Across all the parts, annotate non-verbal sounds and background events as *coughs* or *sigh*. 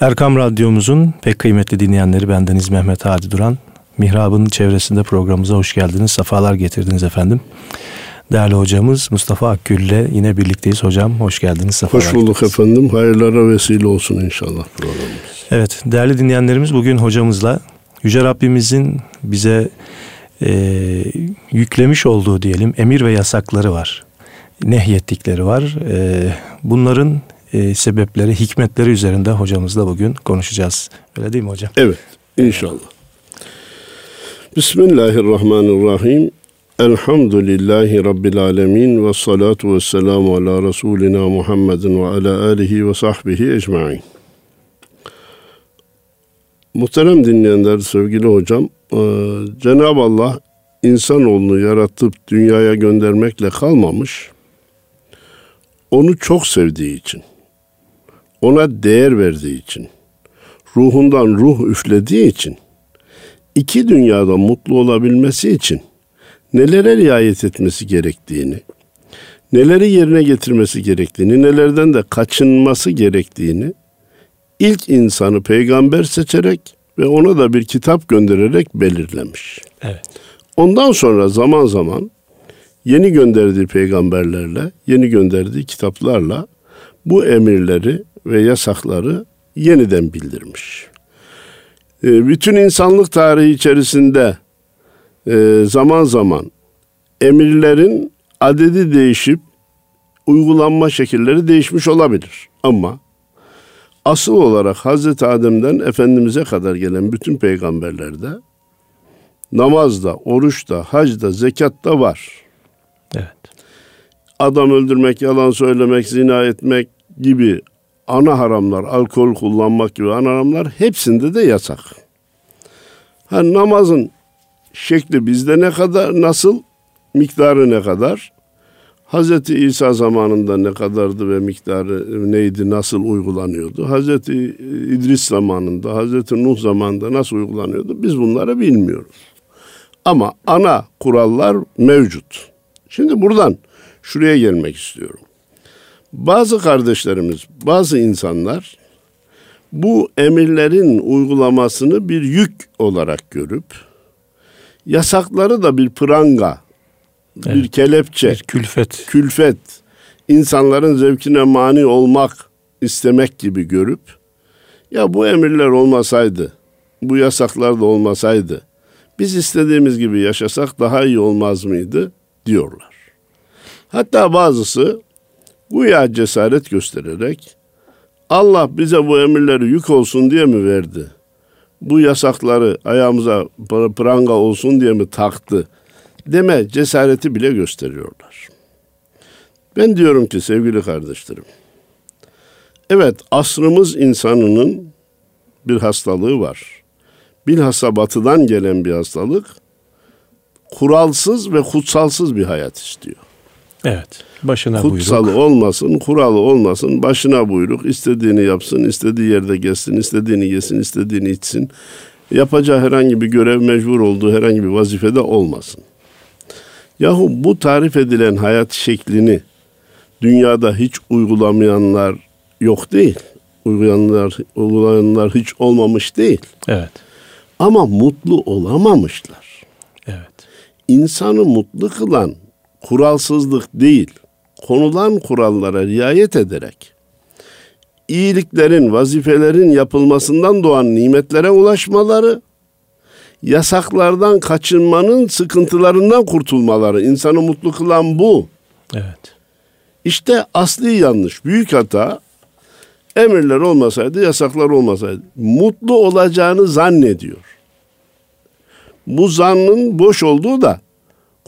Erkam Radyomuzun pek kıymetli dinleyenleri bendeniz Mehmet Hadi Duran. Mihrab'ın çevresinde programımıza hoş geldiniz. Safalar getirdiniz efendim. Değerli hocamız Mustafa Akgül ile yine birlikteyiz. Hocam hoş geldiniz. Safalar hoş bulduk getirdiniz. efendim. Hayırlara vesile olsun inşallah programımız. Evet değerli dinleyenlerimiz bugün hocamızla Yüce Rabbimizin bize e, yüklemiş olduğu diyelim emir ve yasakları var. Nehyettikleri var. E, bunların e, sebepleri, hikmetleri üzerinde hocamızla bugün konuşacağız. Öyle değil mi hocam? Evet, inşallah. Bismillahirrahmanirrahim. Elhamdülillahi Rabbil alemin ve salatu ve selamu ala Resulina Muhammedin ve ala alihi ve sahbihi ecmain. Muhterem dinleyenler, sevgili hocam, e, Cenab-ı Allah insanoğlunu yaratıp dünyaya göndermekle kalmamış, onu çok sevdiği için, ona değer verdiği için, ruhundan ruh üflediği için, iki dünyada mutlu olabilmesi için nelere riayet etmesi gerektiğini, neleri yerine getirmesi gerektiğini, nelerden de kaçınması gerektiğini ilk insanı peygamber seçerek ve ona da bir kitap göndererek belirlemiş. Evet. Ondan sonra zaman zaman yeni gönderdiği peygamberlerle, yeni gönderdiği kitaplarla bu emirleri ve yasakları yeniden bildirmiş. Ee, bütün insanlık tarihi içerisinde e, zaman zaman emirlerin adedi değişip uygulanma şekilleri değişmiş olabilir. Ama asıl olarak Hazreti Adem'den Efendimiz'e kadar gelen bütün peygamberlerde namazda, oruçta, hacda, zekatta var. Evet. Adam öldürmek, yalan söylemek, zina etmek gibi ana haramlar, alkol kullanmak gibi ana haramlar hepsinde de yasak. Ha, namazın şekli bizde ne kadar, nasıl, miktarı ne kadar? Hazreti İsa zamanında ne kadardı ve miktarı neydi, nasıl uygulanıyordu? Hazreti İdris zamanında, Hazreti Nuh zamanında nasıl uygulanıyordu? Biz bunları bilmiyoruz. Ama ana kurallar mevcut. Şimdi buradan şuraya gelmek istiyorum. Bazı kardeşlerimiz, bazı insanlar bu emirlerin uygulamasını bir yük olarak görüp yasakları da bir pranga, evet. bir kelepçe, bir külfet. Külfet insanların zevkine mani olmak istemek gibi görüp ya bu emirler olmasaydı, bu yasaklar da olmasaydı biz istediğimiz gibi yaşasak daha iyi olmaz mıydı diyorlar. Hatta bazısı Güya cesaret göstererek Allah bize bu emirleri yük olsun diye mi verdi? Bu yasakları ayağımıza pranga olsun diye mi taktı? Deme cesareti bile gösteriyorlar. Ben diyorum ki sevgili kardeşlerim. Evet asrımız insanının bir hastalığı var. Bilhassa batıdan gelen bir hastalık. Kuralsız ve kutsalsız bir hayat istiyor. Evet. Başına Kutsalı buyruk. olmasın, kuralı olmasın, başına buyruk. istediğini yapsın, istediği yerde gezsin, istediğini yesin, istediğini içsin. Yapacağı herhangi bir görev, mecbur olduğu herhangi bir vazifede olmasın. Yahu bu tarif edilen hayat şeklini dünyada hiç uygulamayanlar yok değil. Uygulayanlar, uygulayanlar hiç olmamış değil. Evet. Ama mutlu olamamışlar. Evet. İnsanı mutlu kılan kuralsızlık değil, konulan kurallara riayet ederek iyiliklerin, vazifelerin yapılmasından doğan nimetlere ulaşmaları, yasaklardan kaçınmanın sıkıntılarından kurtulmaları, insanı mutlu kılan bu. Evet. İşte asli yanlış, büyük hata emirler olmasaydı, yasaklar olmasaydı mutlu olacağını zannediyor. Bu zannın boş olduğu da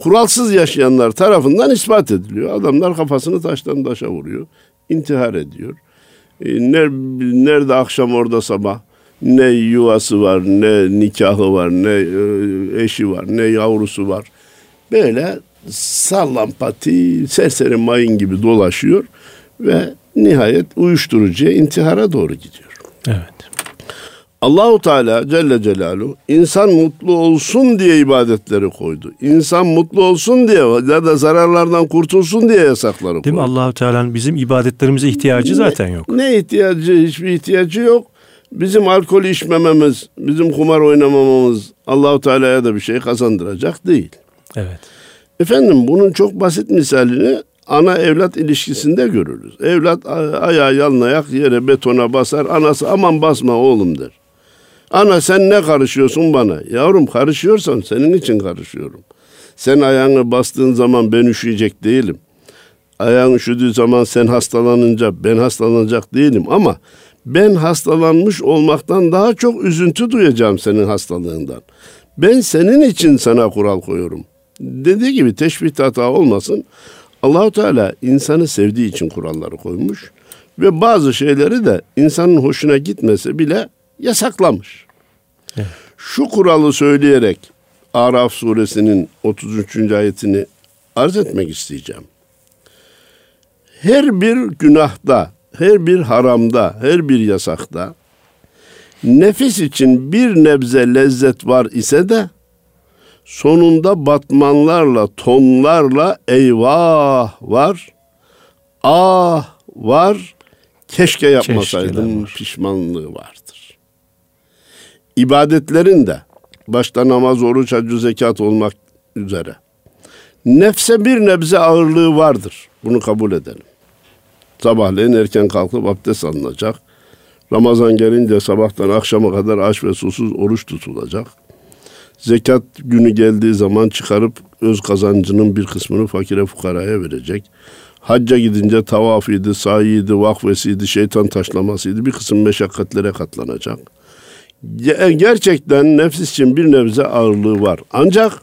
kuralsız yaşayanlar tarafından ispat ediliyor. Adamlar kafasını taştan taşa vuruyor. intihar ediyor. E, nerede akşam orada sabah ne yuvası var, ne nikahı var, ne e, eşi var, ne yavrusu var. Böyle sallam pati, serseri mayın gibi dolaşıyor ve nihayet uyuşturucuya intihara doğru gidiyor. Evet. Allahu Teala Celle Celaluhu insan mutlu olsun diye ibadetleri koydu. İnsan mutlu olsun diye ya da zararlardan kurtulsun diye yasakları koydu. Değil mi Allahu Teala'nın bizim ibadetlerimize ihtiyacı ne, zaten yok. Ne ihtiyacı? Hiçbir ihtiyacı yok. Bizim alkol içmememiz, bizim kumar oynamamamız Allahu Teala'ya da bir şey kazandıracak değil. Evet. Efendim bunun çok basit misalini ana evlat ilişkisinde görürüz. Evlat ayağı yalnayak yere betona basar. Anası aman basma oğlum der. Ana sen ne karışıyorsun bana? Yavrum karışıyorsan senin için karışıyorum. Sen ayağını bastığın zaman ben üşüyecek değilim. Ayağın üşüdüğü zaman sen hastalanınca ben hastalanacak değilim ama ben hastalanmış olmaktan daha çok üzüntü duyacağım senin hastalığından. Ben senin için sana kural koyuyorum. Dediği gibi teşbih hata olmasın. Allahu Teala insanı sevdiği için kuralları koymuş ve bazı şeyleri de insanın hoşuna gitmese bile yasaklamış. Evet. Şu kuralı söyleyerek Araf suresinin 33. ayetini arz etmek isteyeceğim. Her bir günahda, her bir haramda, her bir yasakta nefis için bir nebze lezzet var ise de sonunda batmanlarla, tonlarla eyvah var, ah var, keşke yapmasaydım pişmanlığı vardır. İbadetlerin de başta namaz, oruç, hacı, zekat olmak üzere nefse bir nebze ağırlığı vardır. Bunu kabul edelim. Sabahleyin erken kalkıp abdest alınacak. Ramazan gelince sabahtan akşama kadar aç ve susuz oruç tutulacak. Zekat günü geldiği zaman çıkarıp öz kazancının bir kısmını fakire fukaraya verecek. Hacca gidince tavafıydı, sayiydi, vakfesiydi, şeytan taşlamasıydı. Bir kısım meşakkatlere katlanacak. Gerçekten nefis için bir nebze ağırlığı var. Ancak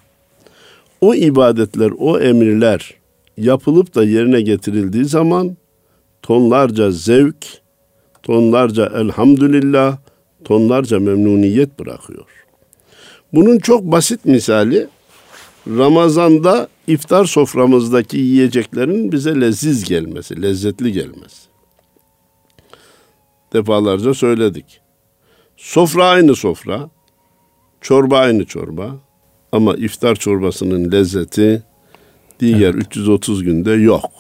o ibadetler, o emirler yapılıp da yerine getirildiği zaman tonlarca zevk, tonlarca elhamdülillah, tonlarca memnuniyet bırakıyor. Bunun çok basit misali Ramazan'da iftar soframızdaki yiyeceklerin bize leziz gelmesi, lezzetli gelmesi. Defalarca söyledik. Sofra aynı sofra, çorba aynı çorba ama iftar çorbasının lezzeti diğer evet. 330 günde yok.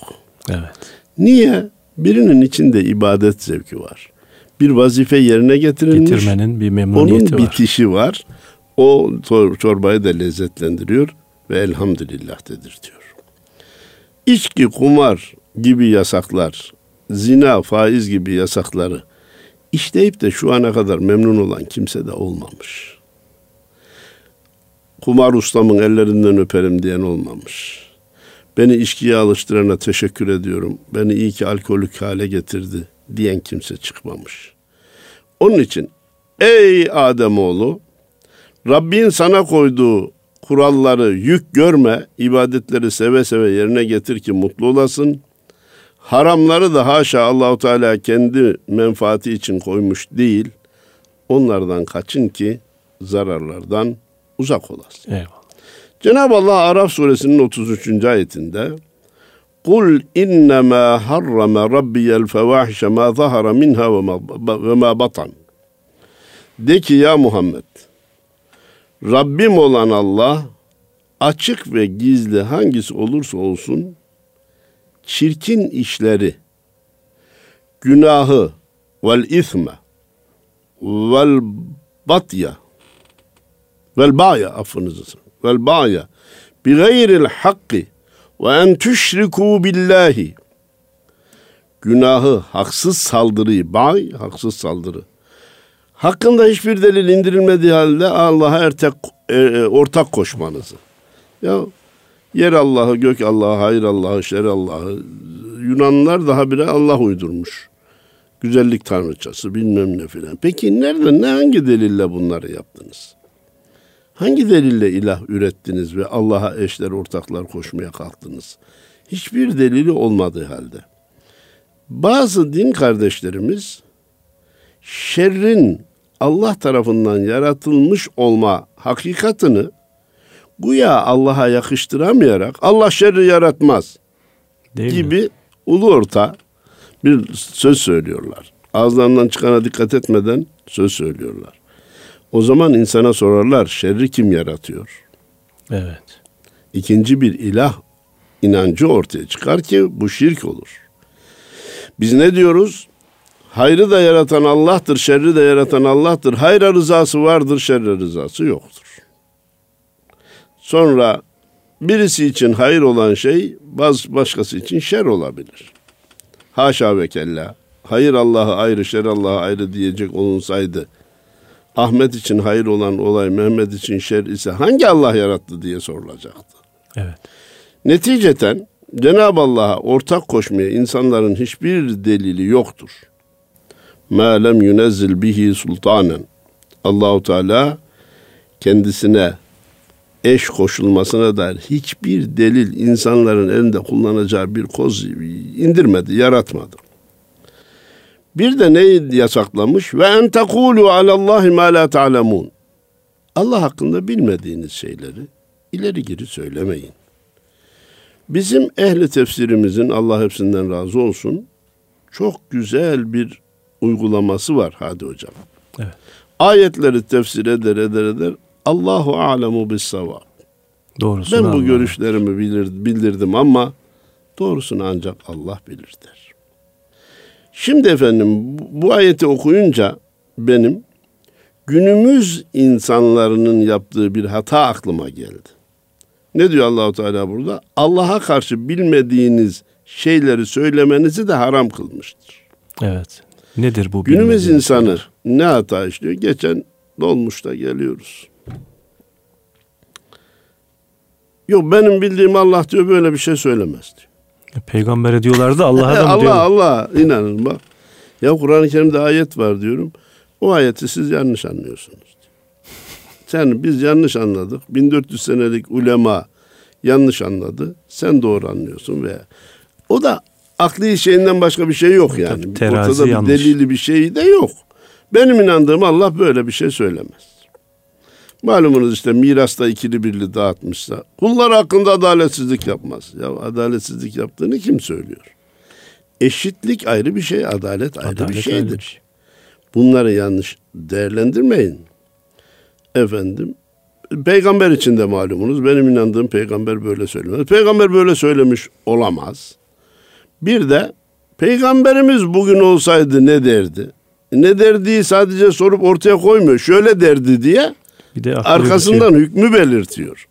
Evet. Niye? Birinin içinde ibadet zevki var. Bir vazife yerine getirilmiş. Getirmenin bir memnuniyeti onun bitişi var. O çorbayı da lezzetlendiriyor ve elhamdülillah dedirtiyor. İçki, kumar gibi yasaklar, zina, faiz gibi yasakları işleyip de şu ana kadar memnun olan kimse de olmamış. Kumar ustamın ellerinden öperim diyen olmamış. Beni içkiye alıştırana teşekkür ediyorum. Beni iyi ki alkolik hale getirdi diyen kimse çıkmamış. Onun için ey Ademoğlu Rabbin sana koyduğu kuralları yük görme, ibadetleri seve seve yerine getir ki mutlu olasın. Haramları da haşa Allahu Teala kendi menfaati için koymuş değil. Onlardan kaçın ki zararlardan uzak olasın. Eyvallah. Cenab-ı Allah Araf suresinin 33. ayetinde Kul innema harrama rabbiyel fevahişe ma zahara minha ve ma batan. De ki ya Muhammed Rabbim olan Allah açık ve gizli hangisi olursa olsun çirkin işleri, günahı, vel isme, vel batya, vel baya affınızı vel baya bi gayril hakki ve en tüşriku billahi günahı haksız saldırıyı bay haksız saldırı hakkında hiçbir delil indirilmediği halde Allah'a ertek, e, e, ortak koşmanızı. Ya yer Allah'ı, gök Allah'ı, hayır Allah'ı, şer Allah'ı. Yunanlılar daha bire Allah uydurmuş. Güzellik tanrıçası bilmem ne filan. Peki nerede, ne hangi delille bunları yaptınız? Hangi delille ilah ürettiniz ve Allah'a eşler, ortaklar koşmaya kalktınız? Hiçbir delili olmadığı halde. Bazı din kardeşlerimiz şerrin Allah tarafından yaratılmış olma hakikatını güya Allah'a yakıştıramayarak Allah şerri yaratmaz Değil gibi mi? ulu orta bir söz söylüyorlar. Ağızlarından çıkana dikkat etmeden söz söylüyorlar. O zaman insana sorarlar şerri kim yaratıyor? Evet. İkinci bir ilah inancı ortaya çıkar ki bu şirk olur. Biz ne diyoruz? Hayrı da yaratan Allah'tır, şerri de yaratan Allah'tır. Hayra rızası vardır, şerre rızası yoktur. Sonra birisi için hayır olan şey bazı başkası için şer olabilir. Haşa ve kella. Hayır Allah'a ayrı, şer Allah'a ayrı diyecek olunsaydı Ahmet için hayır olan olay Mehmet için şer ise hangi Allah yarattı diye sorulacaktı. Evet. Neticeten Cenab-ı Allah'a ortak koşmaya insanların hiçbir delili yoktur. Ma lem yunezzil bihi sultanen. Allahu Teala kendisine eş koşulmasına dair hiçbir delil insanların elinde kullanacağı bir koz indirmedi, yaratmadı. Bir de neyi yasaklamış? Ve en tekulu alallahi ma la ta'lemun. Allah hakkında bilmediğiniz şeyleri ileri geri söylemeyin. Bizim ehli tefsirimizin Allah hepsinden razı olsun çok güzel bir uygulaması var hadi hocam. Evet. Ayetleri tefsir eder eder eder. Allahu alemu bis savab. Doğrusu Ben bu Allah. görüşlerimi bilir, bildirdim ama doğrusunu ancak Allah bilir der. Şimdi efendim bu- ayeti okuyunca benim günümüz insanların yaptığı bir hata aklıma geldi. Ne diyor Allahu Teala burada? Allah'a karşı bilmediğiniz şeyleri söylemenizi de haram kılmıştır. Evet. Nedir bu? Günümüz insanı ne hata işliyor? Geçen dolmuşta geliyoruz. Yok benim bildiğim Allah diyor böyle bir şey söylemez diyor. Peygambere diyorlardı Allah'a da mı *laughs* Allah diyor? Allah inanın bak. Ya Kur'an-ı Kerim'de ayet var diyorum. O ayeti siz yanlış anlıyorsunuz. diyor. Sen biz yanlış anladık. 1400 senelik ulema yanlış anladı. Sen doğru anlıyorsun ve o da akli şeyinden başka bir şey yok yani. Tabii, Ortada bir yanlış. delili bir şey de yok. Benim inandığım Allah böyle bir şey söylemez. Malumunuz işte mirasta ikili birli dağıtmışsa kullar hakkında adaletsizlik yapmaz. Ya adaletsizlik yaptığını kim söylüyor? Eşitlik ayrı bir şey, adalet ayrı Adalet bir şeydir. bir şey. Bunları yanlış değerlendirmeyin. Efendim, peygamber için de malumunuz. Benim inandığım peygamber böyle söylemez. Peygamber böyle söylemiş olamaz. Bir de peygamberimiz bugün olsaydı ne derdi? Ne derdiği sadece sorup ortaya koymuyor. Şöyle derdi diye Bir de arkasından hükmü belirtiyor.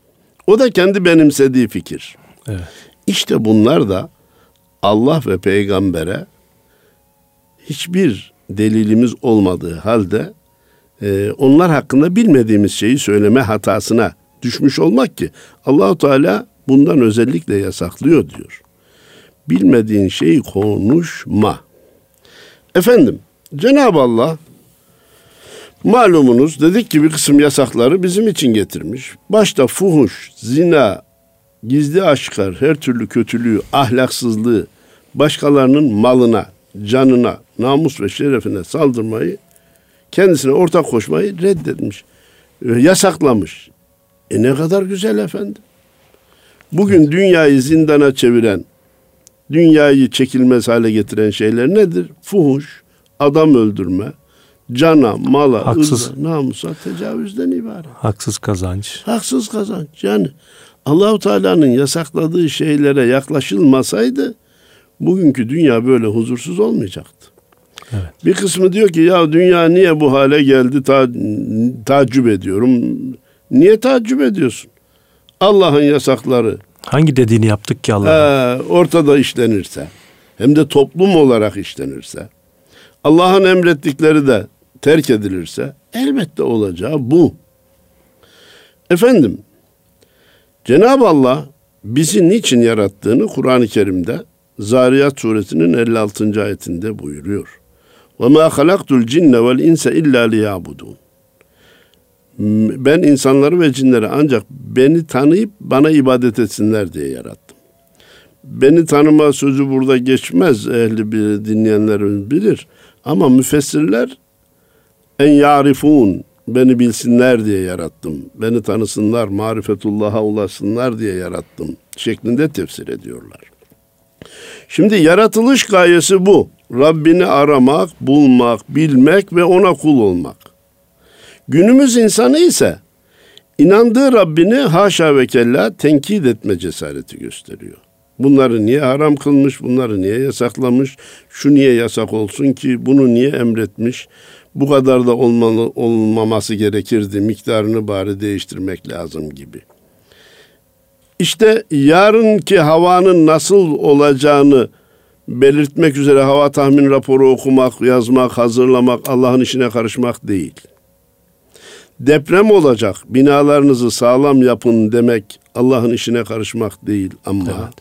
O da kendi benimsediği fikir. Evet. İşte bunlar da Allah ve peygambere hiçbir delilimiz olmadığı halde e, onlar hakkında bilmediğimiz şeyi söyleme hatasına düşmüş olmak ki Allahu Teala bundan özellikle yasaklıyor diyor. Bilmediğin şeyi konuşma. Efendim Cenab-ı Allah malumunuz dedik ki bir kısım yasakları bizim için getirmiş. Başta fuhuş, zina, gizli aşkar, her türlü kötülüğü, ahlaksızlığı, başkalarının malına, canına, namus ve şerefine saldırmayı, kendisine ortak koşmayı reddetmiş, e, yasaklamış. E ne kadar güzel efendim. Bugün dünyayı zindana çeviren, dünyayı çekilmez hale getiren şeyler nedir? Fuhuş, adam öldürme, cana, mala, Haksız. ırza, namusa tecavüzden ibaret. Haksız kazanç. Haksız kazanç. Yani Allahu Teala'nın yasakladığı şeylere yaklaşılmasaydı bugünkü dünya böyle huzursuz olmayacaktı. Evet. Bir kısmı diyor ki ya dünya niye bu hale geldi ta, tacip ediyorum. Niye tacip ediyorsun? Allah'ın yasakları Hangi dediğini yaptık ki Allah? He, ortada işlenirse hem de toplum olarak işlenirse Allah'ın emrettikleri de terk edilirse elbette olacağı bu. Efendim Cenab-ı Allah bizi niçin yarattığını Kur'an-ı Kerim'de Zariyat suresinin 56. ayetinde buyuruyor. Halaktul cinne vel insa illa liyabudun. Ben insanları ve cinleri ancak beni tanıyıp bana ibadet etsinler diye yarattım. Beni tanıma sözü burada geçmez ehli bir dinleyenlerimiz bilir. Ama müfessirler en yarifun beni bilsinler diye yarattım. Beni tanısınlar, marifetullah'a ulaşsınlar diye yarattım şeklinde tefsir ediyorlar. Şimdi yaratılış gayesi bu. Rabbini aramak, bulmak, bilmek ve ona kul olmak. Günümüz insanı ise inandığı Rabbini haşa ve kella tenkit etme cesareti gösteriyor. Bunları niye haram kılmış, bunları niye yasaklamış, şu niye yasak olsun ki, bunu niye emretmiş, bu kadar da olmalı, olmaması gerekirdi, miktarını bari değiştirmek lazım gibi. İşte yarınki havanın nasıl olacağını belirtmek üzere hava tahmin raporu okumak, yazmak, hazırlamak, Allah'ın işine karışmak değil. Deprem olacak, binalarınızı sağlam yapın demek Allah'ın işine karışmak değil ama evet.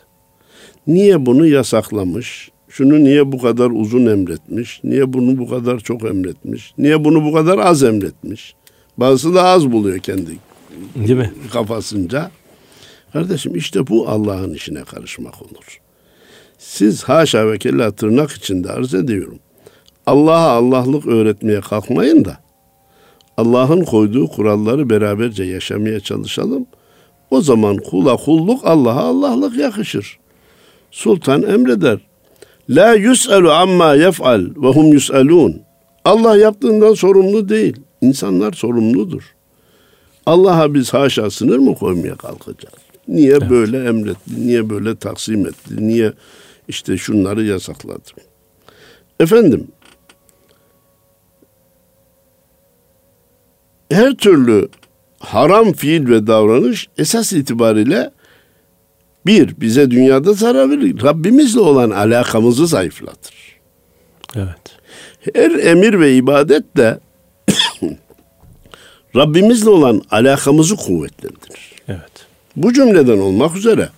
niye bunu yasaklamış? Şunu niye bu kadar uzun emretmiş? Niye bunu bu kadar çok emretmiş? Niye bunu bu kadar az emretmiş? Bazısı da az buluyor kendi Değil mi? kafasınca. Kardeşim işte bu Allah'ın işine karışmak olur. Siz haşa ve kella tırnak içinde arz ediyorum. Allah'a Allah'lık öğretmeye kalkmayın da Allah'ın koyduğu kuralları beraberce yaşamaya çalışalım. O zaman kula kulluk Allah'a Allah'lık yakışır. Sultan emreder. La yus'alu amma yef'al ve hum yus'alun. Allah yaptığından sorumlu değil. İnsanlar sorumludur. Allah'a biz haşa sınır mı koymaya kalkacağız? Niye evet. böyle emretti? Niye böyle taksim etti? Niye işte şunları yasakladı? Efendim, her türlü haram fiil ve davranış esas itibariyle bir, bize dünyada zarar verir. Rabbimizle olan alakamızı zayıflatır. Evet. Her emir ve ibadet de *coughs* Rabbimizle olan alakamızı kuvvetlendirir. Evet. Bu cümleden olmak üzere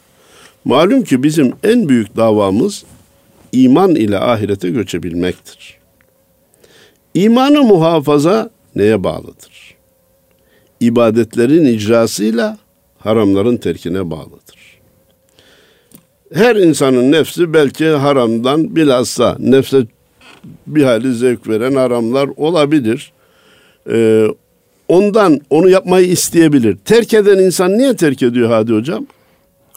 malum ki bizim en büyük davamız iman ile ahirete göçebilmektir. İmanı muhafaza neye bağlıdır? İbadetlerin icrasıyla haramların terkine bağlıdır. Her insanın nefsi belki haramdan bilhassa nefse bir hali zevk veren haramlar olabilir. Ee, ondan onu yapmayı isteyebilir. Terk eden insan niye terk ediyor Hadi Hocam?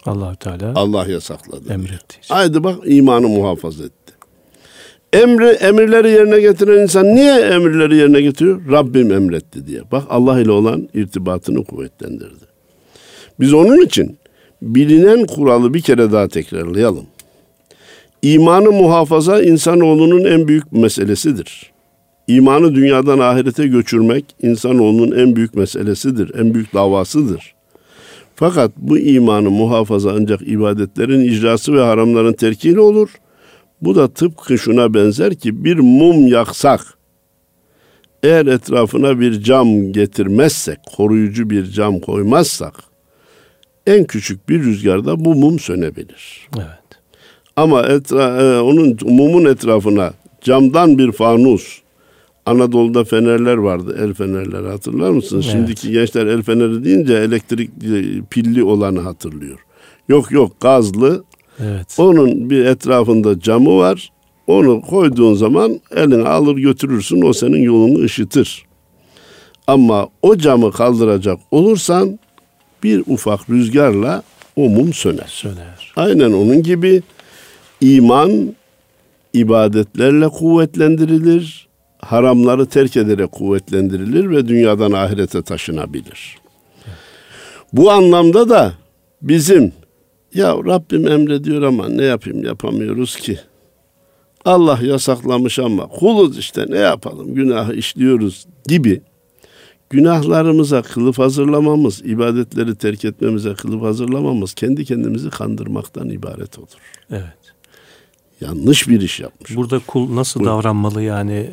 allah Teala Allah yasakladı. Emretti. Haydi bak imanı muhafaza etti. Emri, emirleri yerine getiren insan niye emirleri yerine getiriyor? Rabbim emretti diye. Bak Allah ile olan irtibatını kuvvetlendirdi. Biz onun için bilinen kuralı bir kere daha tekrarlayalım. İmanı muhafaza insanoğlunun en büyük meselesidir. İmanı dünyadan ahirete göçürmek insanoğlunun en büyük meselesidir, en büyük davasıdır. Fakat bu imanı muhafaza ancak ibadetlerin icrası ve haramların terkiyle olur. Bu da tıpkı şuna benzer ki bir mum yaksak, eğer etrafına bir cam getirmezsek, koruyucu bir cam koymazsak, en küçük bir rüzgarda bu mum sönebilir. Evet. Ama etra, e, onun mumun etrafına camdan bir fanus, Anadolu'da fenerler vardı, el fenerleri hatırlar mısınız? Evet. Şimdiki gençler el feneri deyince elektrik e, pilli olanı hatırlıyor. Yok yok gazlı. Evet. Onun bir etrafında camı var. Onu koyduğun zaman elini alır götürürsün o senin yolunu ışıtır. Ama o camı kaldıracak olursan bir ufak rüzgarla o mum söner. Söner. Aynen onun gibi iman ibadetlerle kuvvetlendirilir haramları terk ederek kuvvetlendirilir ve dünyadan ahirete taşınabilir. Bu anlamda da bizim ya Rabbim emrediyor ama ne yapayım yapamıyoruz ki. Allah yasaklamış ama kuluz işte ne yapalım günahı işliyoruz gibi günahlarımıza kılıf hazırlamamız, ibadetleri terk etmemize kılıf hazırlamamız kendi kendimizi kandırmaktan ibaret olur. Evet. Yanlış bir iş yapmış. Burada kul nasıl Buyur. davranmalı yani?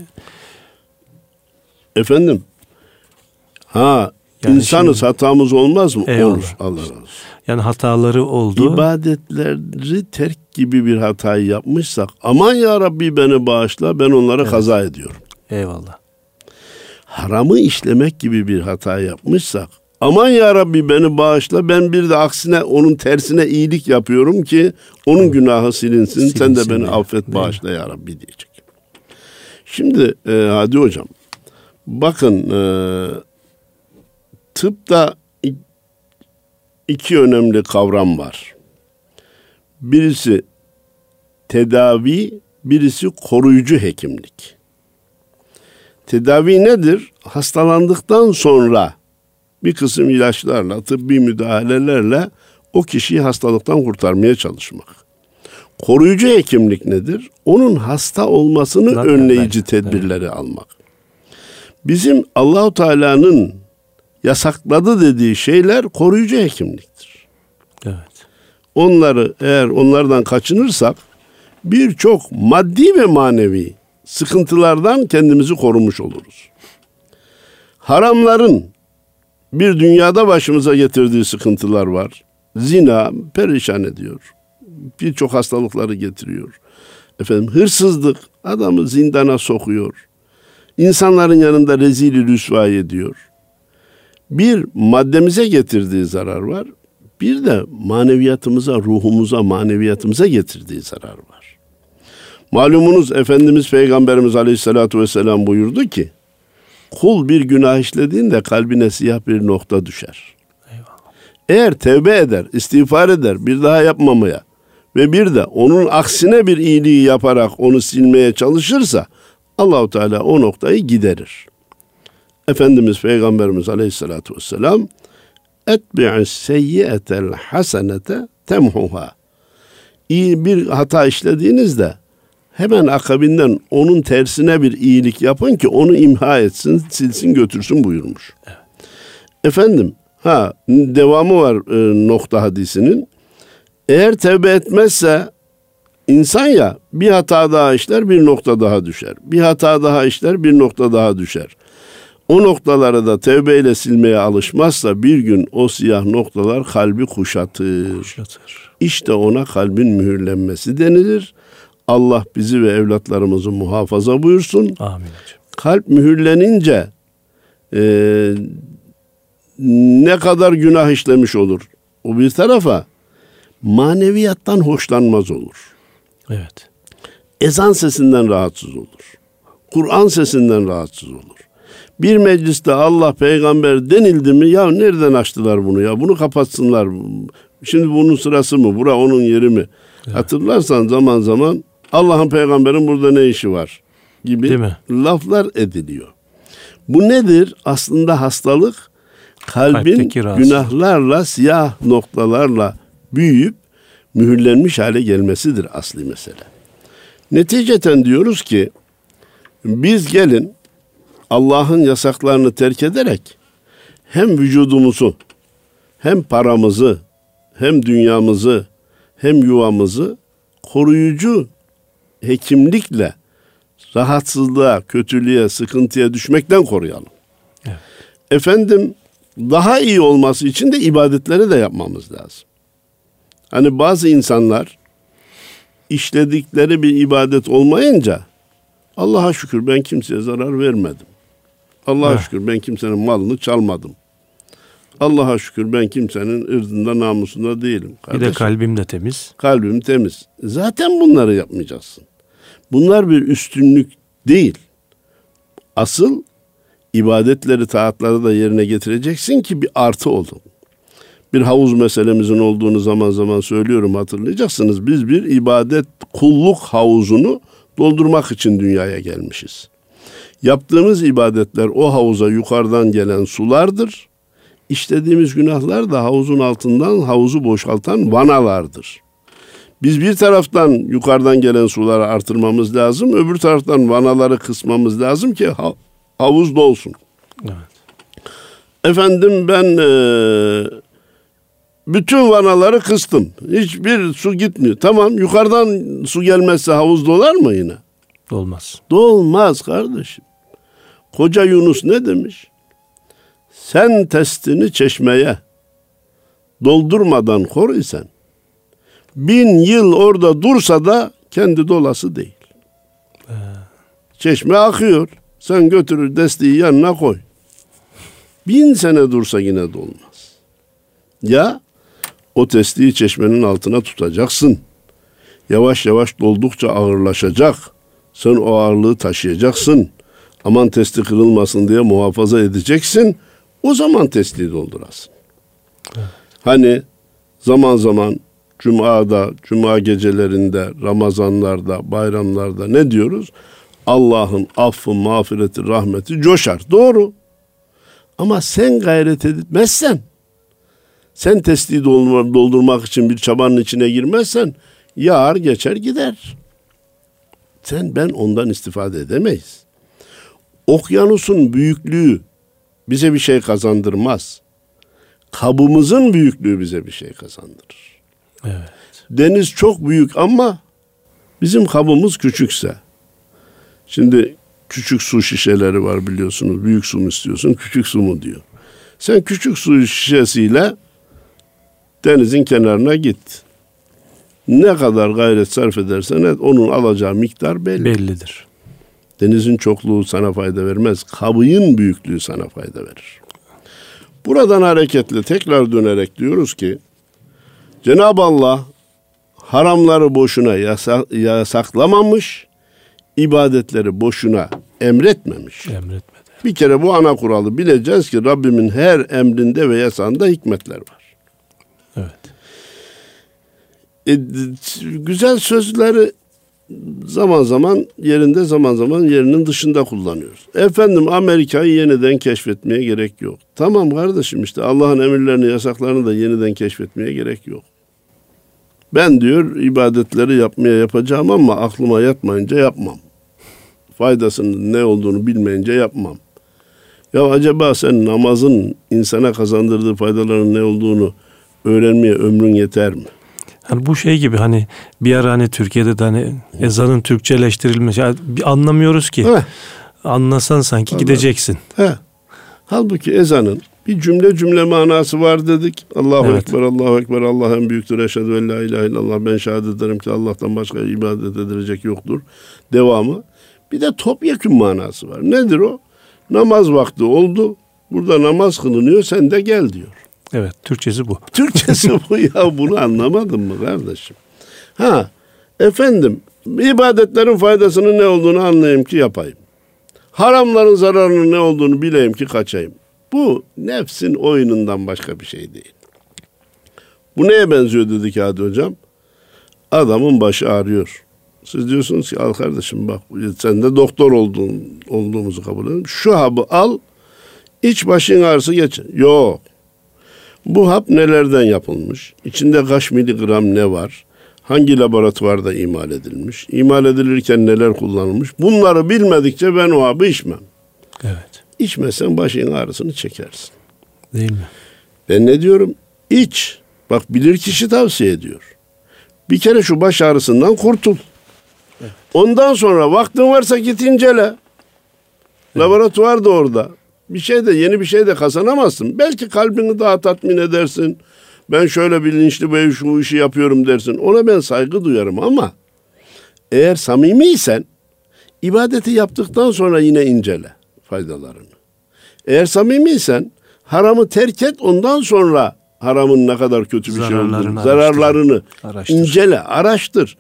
Efendim ha yani insanız şimdi, hatamız olmaz mı? Eyvallah. Olur. Allah razı olsun. Yani hataları oldu. İbadetleri terk gibi bir hatayı yapmışsak aman ya Rabbi beni bağışla ben onlara evet. kaza ediyorum. Eyvallah. Haramı işlemek gibi bir hata yapmışsak aman ya Rabbi beni bağışla ben bir de aksine onun tersine iyilik yapıyorum ki onun günahı silinsin, silinsin sen de beni ya. affet bağışla ya Rabbi diyecek. Şimdi e, Hadi Hocam Bakın e, tıpta iki önemli kavram var. Birisi tedavi, birisi koruyucu hekimlik. Tedavi nedir? Hastalandıktan sonra bir kısım ilaçlarla, tıbbi müdahalelerle o kişiyi hastalıktan kurtarmaya çalışmak. Koruyucu hekimlik nedir? Onun hasta olmasını Zaten önleyici ben- tedbirleri almak. Bizim Allahu Teala'nın yasakladı dediği şeyler koruyucu hekimliktir. Evet. Onları eğer onlardan kaçınırsak birçok maddi ve manevi sıkıntılardan kendimizi korumuş oluruz. Haramların bir dünyada başımıza getirdiği sıkıntılar var. Zina perişan ediyor. Birçok hastalıkları getiriyor. Efendim hırsızlık adamı zindana sokuyor. İnsanların yanında rezili rüsvay ediyor. Bir maddemize getirdiği zarar var. Bir de maneviyatımıza, ruhumuza, maneviyatımıza getirdiği zarar var. Malumunuz Efendimiz Peygamberimiz Aleyhisselatü Vesselam buyurdu ki, kul bir günah işlediğinde kalbine siyah bir nokta düşer. Eğer tevbe eder, istiğfar eder, bir daha yapmamaya ve bir de onun aksine bir iyiliği yaparak onu silmeye çalışırsa Allahu Teala o noktayı giderir. Efendimiz Peygamberimiz Aleyhisselatü Vesselam etbi'is seyyiyetel hasenete temhuha. İyi bir hata işlediğinizde hemen akabinden onun tersine bir iyilik yapın ki onu imha etsin, silsin götürsün buyurmuş. Efendim, ha devamı var e, nokta hadisinin. Eğer tevbe etmezse insan ya bir hata daha işler bir nokta daha düşer. Bir hata daha işler bir nokta daha düşer. O noktaları da tevbeyle silmeye alışmazsa bir gün o siyah noktalar kalbi kuşatır. Kuşatır. İşte ona kalbin mühürlenmesi denilir. Allah bizi ve evlatlarımızı muhafaza buyursun. Amin. Kalp mühürlenince e, ne kadar günah işlemiş olur. O bir tarafa maneviyattan hoşlanmaz olur. Evet. Ezan sesinden rahatsız olur. Kur'an sesinden rahatsız olur. Bir mecliste Allah peygamber denildi mi ya nereden açtılar bunu ya bunu kapatsınlar. Şimdi bunun sırası mı? Bura onun yeri mi? Hatırlarsan zaman zaman Allah'ın peygamberin burada ne işi var gibi laflar ediliyor. Bu nedir? Aslında hastalık kalbin günahlarla, siyah noktalarla büyüyüp mühürlenmiş hale gelmesidir asli mesele. Neticeten diyoruz ki biz gelin Allah'ın yasaklarını terk ederek hem vücudumuzu hem paramızı hem dünyamızı hem yuvamızı koruyucu hekimlikle rahatsızlığa, kötülüğe, sıkıntıya düşmekten koruyalım. Evet. Efendim daha iyi olması için de ibadetleri de yapmamız lazım. Hani bazı insanlar işledikleri bir ibadet olmayınca Allah'a şükür ben kimseye zarar vermedim. Allah'a Evet. şükür ben kimsenin malını çalmadım. Allah'a şükür ben kimsenin ırzında namusunda değilim. Bir de Kardeşim, kalbim de temiz. kalbim temiz. Zaten bunları yapmayacaksın. Bunlar bir üstünlük değil. Asıl ibadetleri, taatları da yerine getireceksin ki bir artı olun. Bir havuz meselemizin olduğunu zaman zaman söylüyorum hatırlayacaksınız. Biz bir ibadet kulluk havuzunu doldurmak için dünyaya gelmişiz. Yaptığımız ibadetler o havuza yukarıdan gelen sulardır. İşlediğimiz günahlar da havuzun altından havuzu boşaltan vanalardır. Biz bir taraftan yukarıdan gelen suları artırmamız lazım, öbür taraftan vanaları kısmamız lazım ki ha- havuz dolsun. Evet. Efendim ben eee, bütün vanaları kıstım. Hiçbir su gitmiyor. Tamam yukarıdan su gelmezse havuz dolar mı yine? Olmaz. Dolmaz kardeşim. Koca Yunus ne demiş? Sen testini çeşmeye doldurmadan koru isen bin yıl orada dursa da kendi dolası değil. Çeşme akıyor. Sen götürür desteği yanına koy. Bin sene dursa yine dolmaz. Ya o testiyi çeşmenin altına tutacaksın. Yavaş yavaş doldukça ağırlaşacak. Sen o ağırlığı taşıyacaksın. Aman testi kırılmasın diye muhafaza edeceksin. O zaman testi doldurasın. Hani zaman zaman Cuma'da, Cuma gecelerinde, Ramazanlarda, bayramlarda ne diyoruz? Allah'ın affı, mağfireti, rahmeti coşar. Doğru. Ama sen gayret etmezsen, Sen testiyi doldurmak için bir çabanın içine girmezsen yağar geçer gider. Sen ben ondan istifade edemeyiz. Okyanusun büyüklüğü bize bir şey kazandırmaz. Kabımızın büyüklüğü bize bir şey kazandırır. Evet. Deniz çok büyük ama bizim kabımız küçükse. Şimdi küçük su şişeleri var biliyorsunuz. Büyük su mu istiyorsun, küçük su mu diyor. Sen küçük su şişesiyle denizin kenarına git. Ne kadar gayret sarf edersen et, onun alacağı miktar belli. Bellidir. Denizin çokluğu sana fayda vermez. Kabıyın büyüklüğü sana fayda verir. Buradan hareketle tekrar dönerek diyoruz ki Cenab-ı Allah haramları boşuna yasa, yasaklamamış, ibadetleri boşuna emretmemiş. Emretmedi. Bir kere bu ana kuralı bileceğiz ki Rabbimin her emrinde ve yasağında hikmetler var. Evet. E, güzel sözleri zaman zaman yerinde zaman zaman yerinin dışında kullanıyoruz. Efendim Amerika'yı yeniden keşfetmeye gerek yok. Tamam kardeşim işte Allah'ın emirlerini yasaklarını da yeniden keşfetmeye gerek yok. Ben diyor ibadetleri yapmaya yapacağım ama aklıma yatmayınca yapmam. Faydasının ne olduğunu bilmeyince yapmam. Ya acaba sen namazın insana kazandırdığı faydaların ne olduğunu öğrenmeye ömrün yeter mi? Hani bu şey gibi hani bir ara hani Türkiye'de de hani ezanın Türkçeleştirilmesi yani anlamıyoruz ki. Heh. Anlasan sanki Anladım. gideceksin. He. Halbuki ezanın bir cümle cümle manası var dedik. Allahu Evet. Ekber, Allahu Ekber, Allah en büyüktür. Eşhedü en la ilahe illallah. Ben şehadet ederim ki Allah'tan başka ibadet edilecek yoktur. Devamı. Bir de topyekun manası var. Nedir o? Namaz vakti oldu. Burada namaz kılınıyor. Sen de gel diyor. Evet Türkçesi bu. *laughs* Türkçesi bu ya bunu anlamadın mı kardeşim? Ha efendim ibadetlerin faydasının ne olduğunu anlayayım ki yapayım. Haramların zararının ne olduğunu bileyim ki kaçayım. Bu nefsin oyunundan başka bir şey değil. Bu neye benziyor dedi Hadi hocam? Adamın başı ağrıyor. Siz diyorsunuz ki al kardeşim bak sen de doktor olduğun, olduğumuzu kabul edin. Şu hapı al iç başın ağrısı geç. Yok. Bu hap nelerden yapılmış? İçinde kaç miligram ne var? Hangi laboratuvarda imal edilmiş? İmal edilirken neler kullanılmış? Bunları bilmedikçe ben o hapı içmem. Evet. İçmesen başın ağrısını çekersin. Değil mi? Ben ne diyorum? İç. Bak bilir kişi tavsiye ediyor. Bir kere şu baş ağrısından kurtul. Ondan sonra vaktin varsa git incele. Laboratuvar da orada. Bir şey de yeni bir şey de kazanamazsın. Belki kalbini daha tatmin edersin. Ben şöyle bilinçli ve şu işi yapıyorum dersin. Ona ben saygı duyarım ama eğer samimiysen ibadeti yaptıktan sonra yine incele faydalarını. Eğer samimiysen haramı terk et ondan sonra haramın ne kadar kötü bir şey olduğunu, Zararlarını zararlarını Araştır. incele, araştır.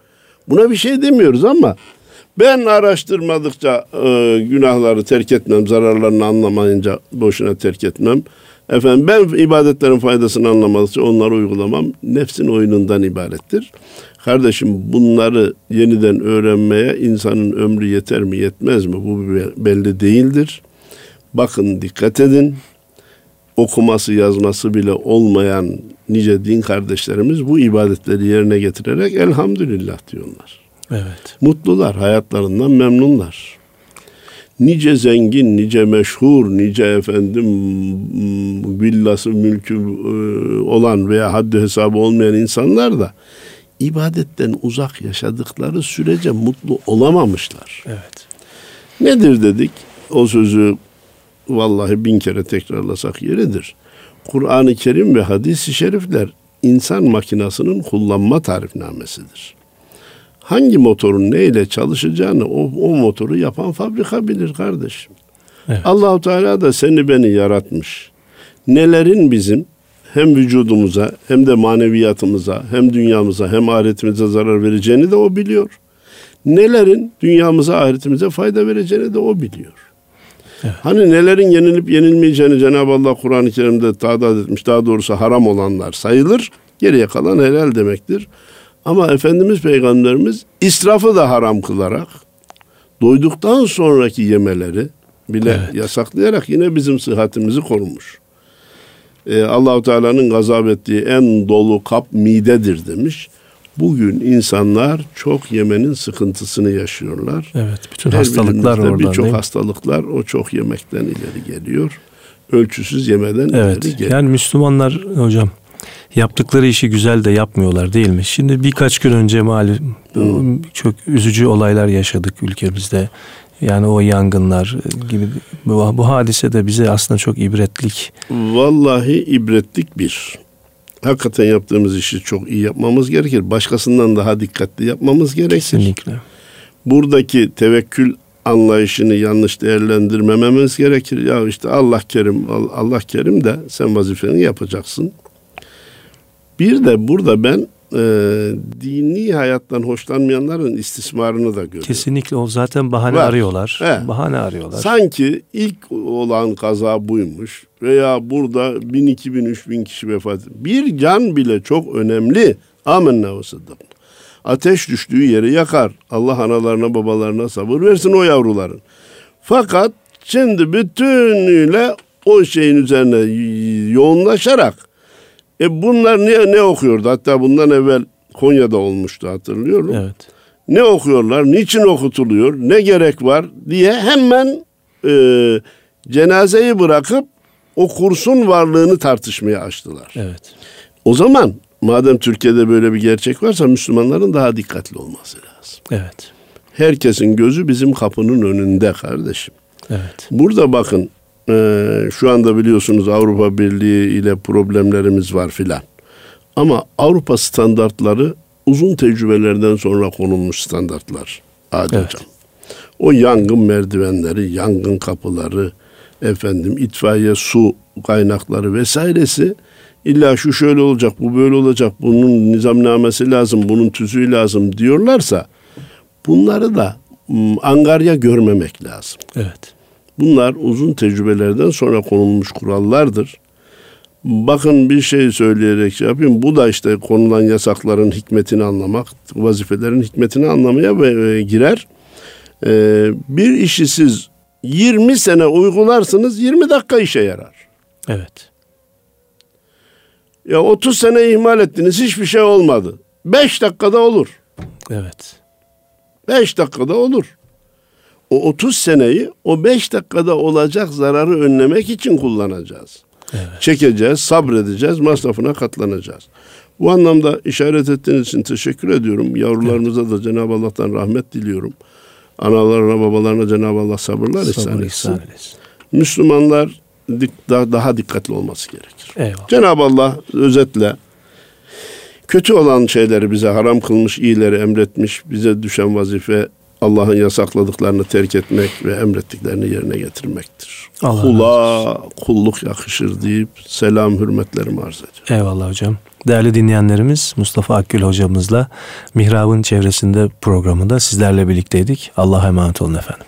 Buna bir şey demiyoruz ama ben araştırmadıkça e, günahları terk etmem, zararlarını anlamayınca boşuna terk etmem. Efendim ben ibadetlerin faydasını anlamadıkça onları uygulamam. Nefsin oyunundan ibarettir. Kardeşim bunları yeniden öğrenmeye insanın ömrü yeter mi yetmez mi bu belli değildir. Bakın dikkat edin. Okuması yazması bile olmayan nice din kardeşlerimiz bu ibadetleri yerine getirerek elhamdülillah diyorlar. Evet. Mutlular, hayatlarından memnunlar. Nice zengin, nice meşhur, nice efendim m, villası, mülkü e, olan veya haddi hesabı olmayan insanlar da ibadetten uzak yaşadıkları sürece mutlu olamamışlar. Evet. Nedir dedik? O sözü vallahi bin kere tekrarlasak yeridir. Kur'an-ı Kerim ve hadis-i şerifler insan makinasının kullanma tarifnamesidir. Hangi motorun neyle çalışacağını o, o motoru yapan fabrika bilir kardeşim. Evet. Allahu Teala da seni beni yaratmış. Nelerin bizim hem vücudumuza hem de maneviyatımıza hem dünyamıza hem ahiretimize zarar vereceğini de o biliyor. Nelerin dünyamıza ahiretimize fayda vereceğini de o biliyor. Evet. Hani nelerin yenilip yenilmeyeceğini Cenab-ı Allah Kur'an-ı Kerim'de tadat etmiş. Daha doğrusu haram olanlar sayılır. Geriye kalan helal demektir. Ama Efendimiz Peygamberimiz israfı da haram kılarak doyduktan sonraki yemeleri bile Evet. yasaklayarak yine bizim sıhhatimizi korumuş. e, Allahu Teala'nın gazap ettiği en dolu kap midedir demiş. Bugün insanlar çok yemenin sıkıntısını yaşıyorlar. Evet, bütün Her hastalıklar oradan Birçok hastalıklar o çok yemekten ileri geliyor. Ölçüsüz yemeden evet, ileri geliyor. Yani Müslümanlar hocam yaptıkları işi güzel de yapmıyorlar değil mi? Şimdi birkaç gün önce malum hmm. çok üzücü olaylar yaşadık ülkemizde. Yani o yangınlar gibi bu, bu hadise de bize aslında çok ibretlik. Vallahi ibretlik bir. Hakikaten yaptığımız işi çok iyi yapmamız gerekir. Başkasından daha dikkatli yapmamız gerekir. Kesinlikle. Buradaki tevekkül anlayışını yanlış değerlendirmememiz gerekir. Ya işte Allah kerim, Allah kerim de sen vazifeni yapacaksın. Bir de burada ben e, dini hayattan hoşlanmayanların istismarını da görüyorum. Kesinlikle o zaten bahane Var. arıyorlar. He. Bahane arıyorlar. Sanki ilk olan kaza buymuş veya burada bin, iki bin, üç bin kişi vefat Bir can bile çok önemli. Amenna ve sıddık. Ateş düştüğü yeri yakar. Allah analarına babalarına sabır versin o yavruların. Fakat şimdi bütünüyle o şeyin üzerine yoğunlaşarak e bunlar ne, ne okuyordu? Hatta bundan evvel Konya'da olmuştu hatırlıyorum. Evet. Ne okuyorlar? Niçin okutuluyor? Ne gerek var? diye hemen e, cenazeyi bırakıp o kursun varlığını tartışmaya açtılar. Evet. O zaman madem Türkiye'de böyle bir gerçek varsa Müslümanların daha dikkatli olması lazım. Evet. Herkesin gözü bizim kapının önünde kardeşim. Evet. Burada bakın ee, şu anda biliyorsunuz Avrupa Birliği ile problemlerimiz var filan. Ama Avrupa standartları uzun tecrübelerden sonra konulmuş standartlar adeta. Evet. O yangın merdivenleri, yangın kapıları, efendim itfaiye su kaynakları vesairesi illa şu şöyle olacak, bu böyle olacak, bunun nizamnamesi lazım, bunun tüzüğü lazım diyorlarsa bunları da angarya görmemek lazım. Evet. Bunlar uzun tecrübelerden sonra konulmuş kurallardır. Bakın bir şey söyleyerek şey yapayım. Bu da işte konulan yasakların hikmetini anlamak, vazifelerin hikmetini anlamaya e, girer. Ee, bir işi siz 20 sene uygularsınız 20 dakika işe yarar. Evet. Ya 30 sene ihmal ettiniz hiçbir şey olmadı. 5 dakikada olur. Evet. 5 dakikada olur o 30 seneyi o 5 dakikada olacak zararı önlemek için kullanacağız. Evet. Çekeceğiz, sabredeceğiz, masrafına katlanacağız. Bu anlamda işaret ettiğiniz için teşekkür ediyorum. Yavrularımıza evet. da Cenab-ı Allah'tan rahmet diliyorum. Analarına, babalarına Cenab-ı Allah sabırlar Sabır ihsan etsin. etsin. Müslümanlar daha, dikkatli olması gerekir. Eyvallah. Cenab-ı Allah özetle kötü olan şeyleri bize haram kılmış, iyileri emretmiş, bize düşen vazife Allah'ın yasakladıklarını terk etmek ve emrettiklerini yerine getirmektir. Allah Kula kulluk yakışır deyip selam hürmetlerimi arz ediyorum. Eyvallah hocam. Değerli dinleyenlerimiz Mustafa Akgül hocamızla Mihrab'ın çevresinde programında sizlerle birlikteydik. Allah'a emanet olun efendim.